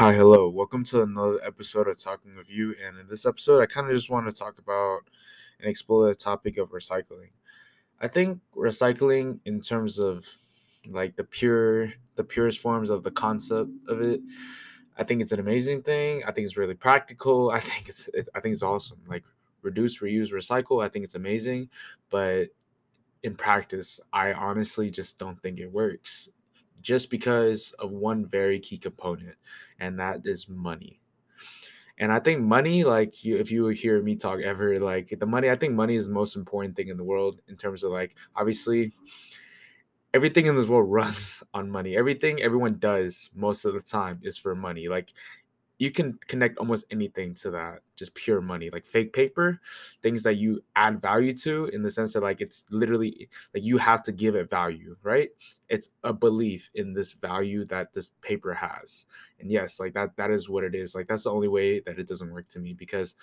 Hi, hello. Welcome to another episode of Talking with You. And in this episode, I kind of just want to talk about and explore the topic of recycling. I think recycling, in terms of like the pure, the purest forms of the concept of it, I think it's an amazing thing. I think it's really practical. I think it's, it's I think it's awesome. Like reduce, reuse, recycle. I think it's amazing, but in practice, I honestly just don't think it works just because of one very key component, and that is money. And I think money, like you, if you hear me talk ever, like the money, I think money is the most important thing in the world in terms of like obviously everything in this world runs on money. Everything everyone does most of the time is for money. Like you can connect almost anything to that just pure money like fake paper things that you add value to in the sense that like it's literally like you have to give it value right? It's a belief in this value that this paper has. And yes like that that is what it is. Like that's the only way that it doesn't work to me because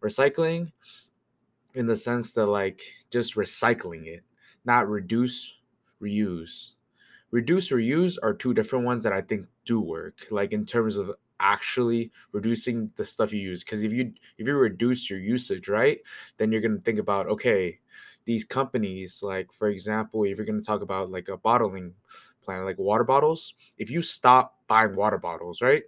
recycling in the sense that like just recycling it not reduce reuse. Reduce reuse are two different ones that i think do work like in terms of actually reducing the stuff you use because if you if you reduce your usage right then you're going to think about okay these companies like for example if you're going to talk about like a bottling plant like water bottles if you stop buying water bottles right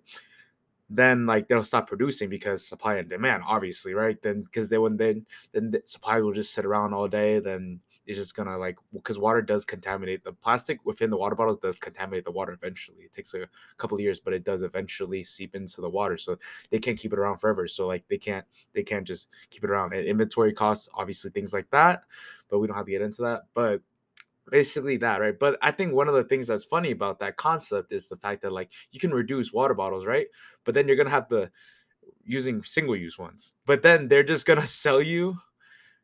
then like they'll stop producing because supply and demand obviously right then because they would then then the supply will just sit around all day then is just gonna like because water does contaminate the plastic within the water bottles does contaminate the water eventually. It takes a couple of years, but it does eventually seep into the water. So they can't keep it around forever. So like they can't they can't just keep it around. And inventory costs, obviously things like that, but we don't have to get into that. But basically that right but i think one of the things that's funny about that concept is the fact that like you can reduce water bottles right but then you're gonna have to using single use ones but then they're just gonna sell you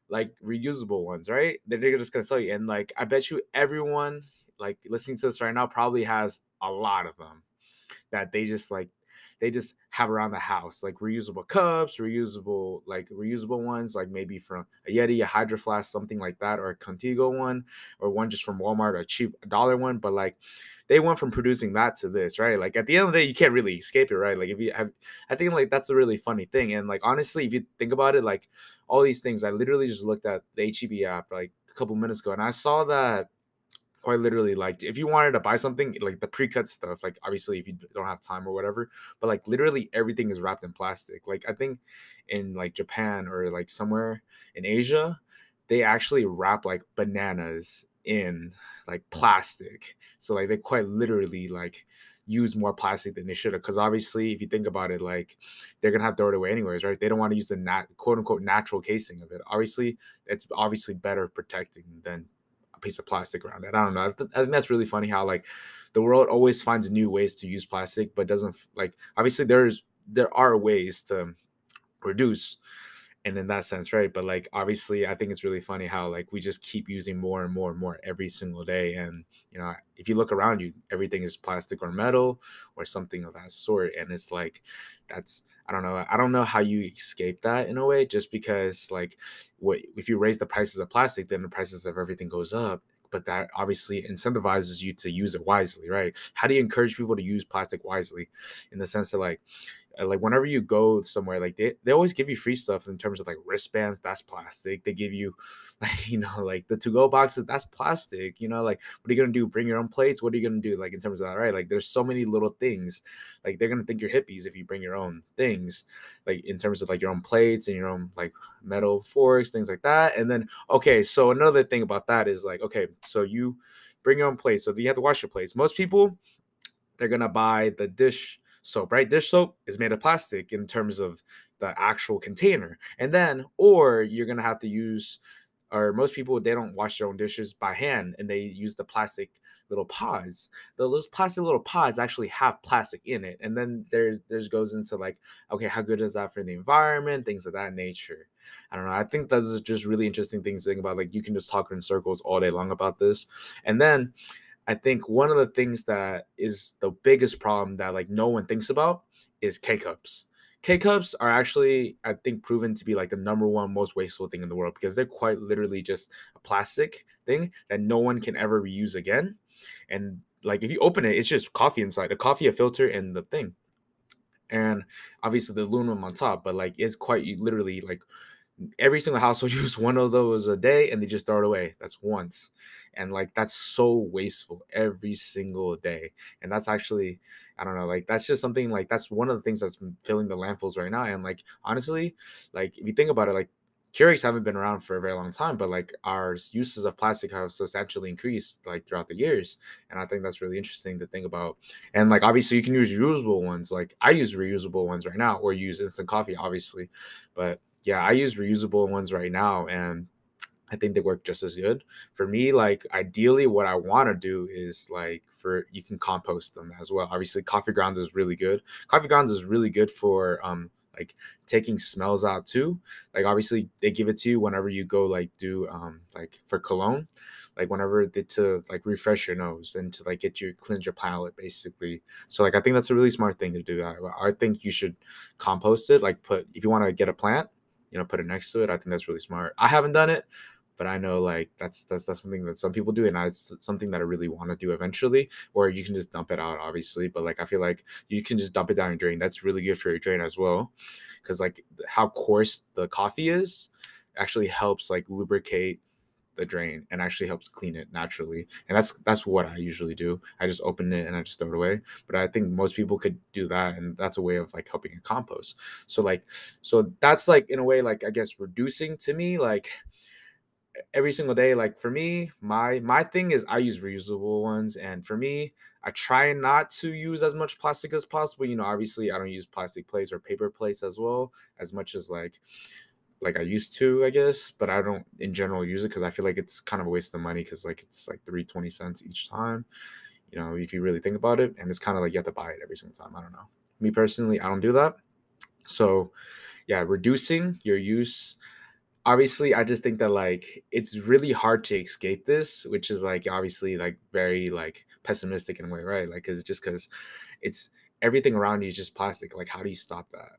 like reusable ones, right? That they're just gonna sell you. And like I bet you everyone like listening to this right now probably has a lot of them that they just like they just have around the house like reusable cups reusable like reusable ones like maybe from a yeti a hydro flask something like that or a contigo one or one just from walmart a cheap dollar one but like they went from producing that to this, right? Like at the end of the day, you can't really escape it, right? Like if you have, I think like that's a really funny thing. And like honestly, if you think about it, like all these things, I literally just looked at the HEB app like a couple minutes ago, and I saw that quite literally like if you wanted to buy something like the pre-cut stuff like obviously if you don't have time or whatever but like literally everything is wrapped in plastic like i think in like japan or like somewhere in asia they actually wrap like bananas in like plastic. So like they quite literally like use more plastic than they should have. Because obviously, if you think about it, like they're gonna have to throw it away anyways, right? They don't want to use the nat quote unquote natural casing of it. Obviously, it's obviously better protecting than a piece of plastic around it. I don't know. I, th- I think that's really funny how like the world always finds new ways to use plastic, but doesn't like obviously there's there are ways to reduce and in that sense right but like obviously i think it's really funny how like we just keep using more and more and more every single day and you know if you look around you everything is plastic or metal or something of that sort and it's like that's i don't know i don't know how you escape that in a way just because like what if you raise the prices of plastic then the prices of everything goes up but that obviously incentivizes you to use it wisely right? How do you encourage people to use plastic wisely? In the sense that like Uh, like whenever you go somewhere like they, they always give you free stuff in terms of like wristbands that's plastic. They give you like you know like the to-go boxes that's plastic you know like what are you gonna do bring your own plates? What are you gonna do like in terms of that right like there's so many little things like they're gonna think you're hippies if you bring your own things like in terms of like your own plates and your own like metal forks things like that and then okay so another thing about that is like okay so you bring your own plates so you have to wash your plates. Most people they're gonna buy the dish soap, right? Dish soap is made of plastic in terms of the actual container. And then, or you're going to have to use, or most people, they don't wash their own dishes by hand and they use the plastic little pods. Those plastic little pods actually have plastic in it. And then there's, there's goes into like, okay, how good is that for the environment? Things of that nature. I don't know. I think that's just really interesting things to think about. Like you can just talk in circles all day long about this. And then I think one of the things that is the biggest problem that like no one thinks about is K cups. K cups are actually, I think, proven to be like the number one most wasteful thing in the world because they're quite literally just a plastic thing that no one can ever reuse again. And like if you open it, it's just coffee inside, a coffee, a filter, and the thing. and obviously the aluminum on top, but like it's quite literally like every single household use one of those a day and they just throw it away. That's once. And like that's so wasteful every single day. And that's actually, I don't know, like that's just something like that's one of the things that's filling the landfills right now. And like honestly, like if you think about it, like Keurigs haven't been around for a very long time, but like our uses of plastic have substantially increased like throughout the years. And I think that's really interesting to think about. And like obviously you can use reusable ones. Like I use reusable ones right now or use instant coffee, obviously. But yeah, I use reusable ones right now and I think they work just as good. For me, like ideally what I want to do is like for you can compost them as well. Obviously, coffee grounds is really good. Coffee grounds is really good for um like taking smells out too. Like obviously they give it to you whenever you go like do um like for cologne like whenever they to like refresh your nose and to like get you cleanse your palate basically so like i think that's a really smart thing to do i, I think you should compost it like put if you want to get a plant you know put it next to it i think that's really smart. I haven't done it but i know like that's that's that's something that some people do and it's something that i really want to do eventually or you can just dump it out obviously but like i feel like you can just dump it down your drain. That's really good for your drain as well because like how coarse the coffee is actually helps like lubricate the drain and actually helps clean it naturally. And that's that's what I usually do. I just open it and I just throw it away. But I think most people could do that and that's a way of like helping it compost. So like so that's like in a way like I guess reducing to me like every single day like for me my my thing is I use reusable ones and for me I try not to use as much plastic as possible. You know, obviously I don't use plastic plates or paper plates as well as much as like like I used to, I guess, but I don't in general use it because I feel like it's kind of a waste of money because like it's like three twenty cents each time. You know, if you really think about it, and it's kind of like you have to buy it every single time. I don't know. Me personally, I don't do that. So, yeah, reducing your use. Obviously, I just think that like it's really hard to escape this, which is like obviously like very like pessimistic in a way, right? Like, cause just because it's everything around you is just plastic. Like, how do you stop that?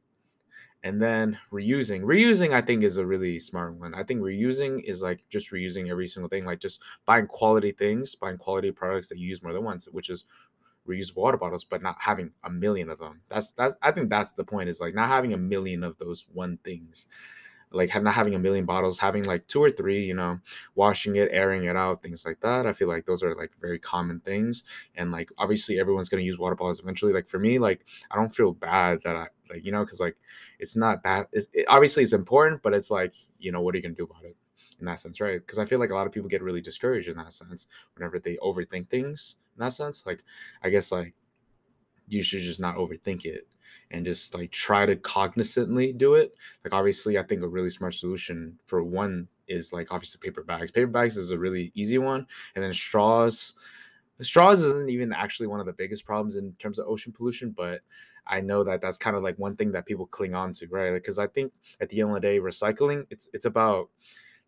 And then reusing. Reusing i think is a really smart one. I think reusing is like just reusing every single thing like just buying quality things buying quality products that you use more than once which is reusable water bottles but not having a million of them. That's that's i think that's the point is like not having a million of those one things. Like not having a million bottles having like two or three you know washing it airing it out things like that i feel like those are like very common things. And like obviously everyone's going to use water bottles eventually. Like for me like i don't feel bad that i like you know because like it's not bad it's, it, obviously it's important but it's like you know what are you to do about it in that sense right because i feel like a lot of people get really discouraged in that sense whenever they overthink things in that sense like i guess like you should just not overthink it and just like try to cognizantly do it. Like obviously, I think a really smart solution for one is like obviously paper bags. Paper bags is a really easy one, and then straws. Straws isn't even actually one of the biggest problems in terms of ocean pollution, but I know that that's kind of like one thing that people cling on to, right? Because I think at the end of the day, recycling it's it's about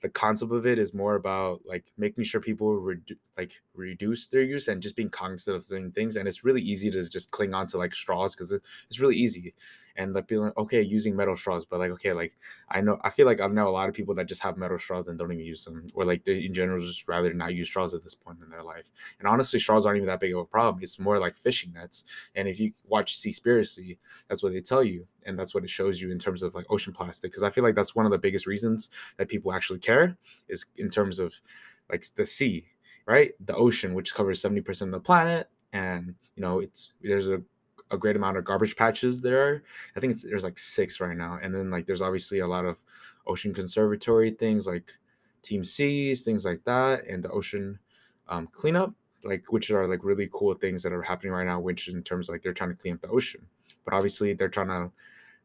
the concept of it is more about like making sure people redu- like reduce their use and just being cognizant of certain things and it's really easy to just cling on to like straws because it's really easy and like being like, okay, using metal straws, but like, okay, like I know, I feel like I know a lot of people that just have metal straws and don't even use them, or like they in general just rather not use straws at this point in their life. And honestly, straws aren't even that big of a problem. It's more like fishing nets. And if you watch Seaspiracy, that's what they tell you, and that's what it shows you in terms of like ocean plastic. Because I feel like that's one of the biggest reasons that people actually care is in terms of like the sea, right? The ocean, which covers seventy percent of the planet, and you know it's there's a a great amount of garbage patches there. I think there's like six right now, and then like there's obviously a lot of ocean conservatory things like Team Seas, things like that, and the ocean um, cleanup, like which are like really cool things that are happening right now. Which in terms of like they're trying to clean up the ocean, but obviously they're trying to.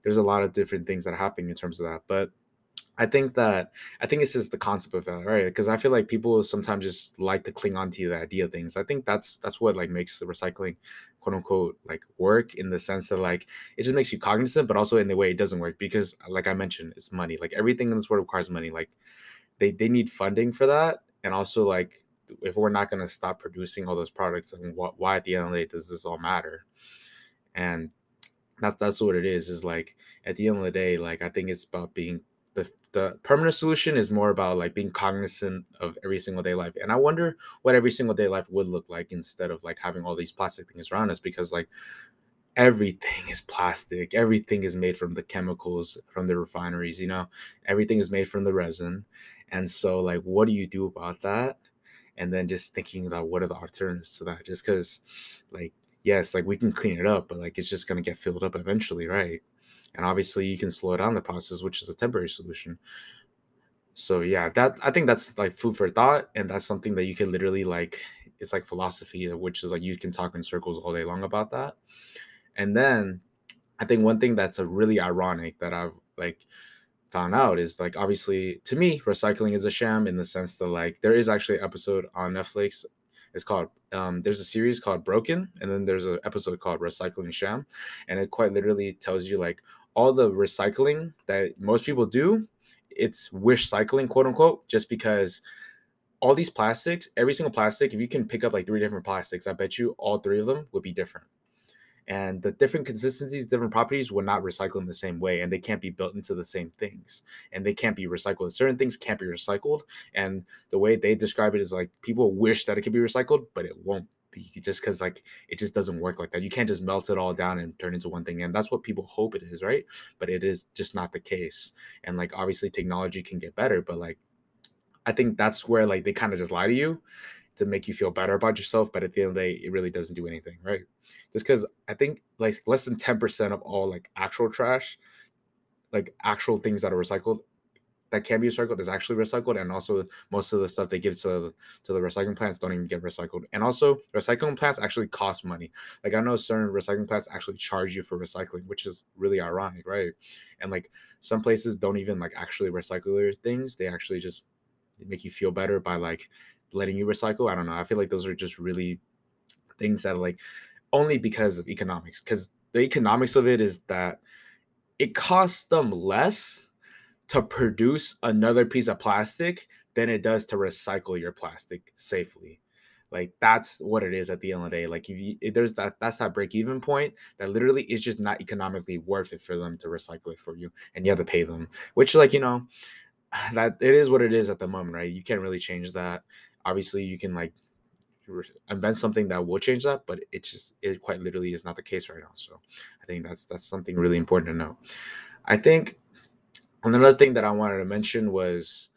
There's a lot of different things that are happening in terms of that, but I think that I think it's just the concept of it, right? Because I feel like people sometimes just like to cling on to the idea of things. I think that's that's what like makes the recycling quote unquote like work in the sense that like it just makes you cognizant, but also in the way it doesn't work because like I mentioned, it's money. Like everything in this world requires money. Like they they need funding for that, and also like if we're not gonna stop producing all those products, then what why at the end of the day does this all matter? And that's that's what it is. Is like at the end of the day, like I think it's about being the the permanent solution is more about like being cognizant of every single day life and i wonder what every single day life would look like instead of like having all these plastic things around us because like everything is plastic. Everything is made from the chemicals from the refineries, you know, everything is made from the resin. And so, like, what do you do about that? And then just thinking about what are the alternatives to that? Just because, like, yes, like we can clean it up, but like it's just going to get filled up eventually, right? And obviously, you can slow down the process, which is a temporary solution. So, yeah, that I think that's like food for thought. And that's something that you can literally like, it's like philosophy, which is like you can talk in circles all day long about that and then I think one thing that's a really ironic that I've like found out is like obviously to me recycling is a sham in the sense that like there is actually an episode on Netflix. It's called um, there's a series called Broken, and then there's an episode called Recycling Sham, and it quite literally tells you like all the recycling that most people do. It's wish cycling, quote unquote, just because all these plastics, every single plastic, if you can pick up like three different plastics, I bet you all three of them would be different. And the different consistencies different properties will not recycle in the same way and they can't be built into the same things. And they can't be recycled. Certain things can't be recycled and the way they describe it is like people wish that it could be recycled but it won't just because like it just doesn't work like that. You can't just melt it all down and turn into one thing and that's what people hope it is right? But it is just not the case and like obviously technology can get better but like i think that's where like they kind of just lie to you to make you feel better about yourself but at the end of the day it really doesn't do anything right? Just because I think like less than 10% of all like actual trash, like actual things that are recycled that can be recycled is actually recycled and also most of the stuff they give to to the recycling plants don't even get recycled. And also recycling plants actually cost money. Like i know certain recycling plants actually charge you for recycling which is really ironic right? And like some places don't even like actually recycle their things. They actually just make you feel better by like letting you recycle. I don't know. I feel like those are just really things that are like only because of economics because the economics of it is that it costs them less to produce another piece of plastic than it does to recycle your plastic safely. Like that's what it is at the end of the day. Like if, you, if there's that that's that break even point that literally is just not economically worth it for them to recycle it for you and you have to pay them. Which like you know that it is what it is at the moment right? You can't really change that. Obviously you can like invent something that will change that, but it just it quite literally is not the case right now. So I think that's that's something really important to know. I think another thing that I wanted to mention was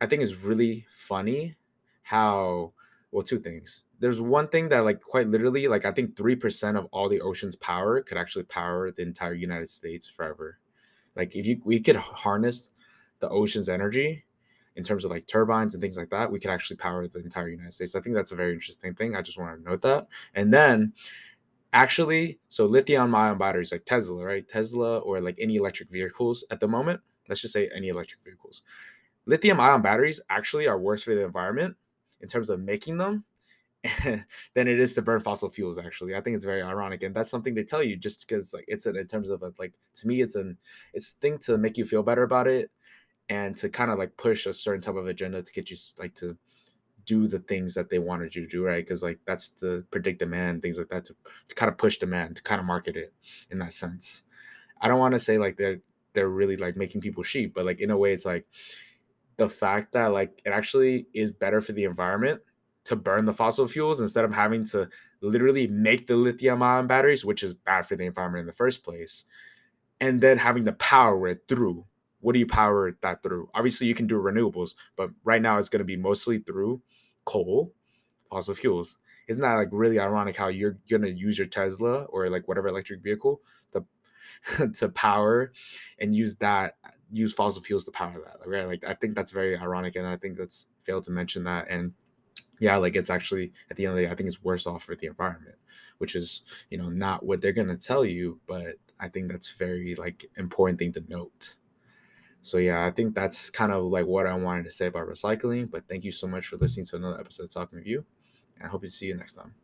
I think it's really funny how well two things. There's one thing that like quite literally like I think 3% of all the ocean's power could actually power the entire United States forever. Like if you we could harness the ocean's energy in terms of like turbines and things like that, we could actually power the entire United States. I think that's a very interesting thing. I just want to note that. And then actually, so lithium ion batteries like Tesla, right? Tesla or like any electric vehicles at the moment, let's just say any electric vehicles. Lithium ion batteries actually are worse for the environment in terms of making them than it is to burn fossil fuels actually i think it's very ironic and that's something they tell you just because like it's an, in terms of a, like to me it's an it's thing to make you feel better about it and to kind of like push a certain type of agenda to get you like to do the things that they wanted you to do, right? Because like that's to predict demand, things like that, to, to kind of push demand, to kind of market it in that sense. I don't want to say like they're they're really like making people sheep, but like in a way, it's like the fact that like it actually is better for the environment to burn the fossil fuels instead of having to literally make the lithium ion batteries, which is bad for the environment in the first place, and then having to power it through what do you power that through? Obviously, you can do renewables, but right now it's going to be mostly through coal, fossil fuels. Isn't that like really ironic how you're going to use your Tesla or like whatever electric vehicle to to power and use that use fossil fuels to power that right like i think that's very ironic and i think that's failed to mention that and yeah like it's actually at the end of the day i think it's worse off for the environment which is you know not what they're going to tell you but i think that's very like important thing to note so yeah, I think that's kind of like what I wanted to say about recycling. But thank you so much for listening to another episode of Talking with You. And I hope to see you next time.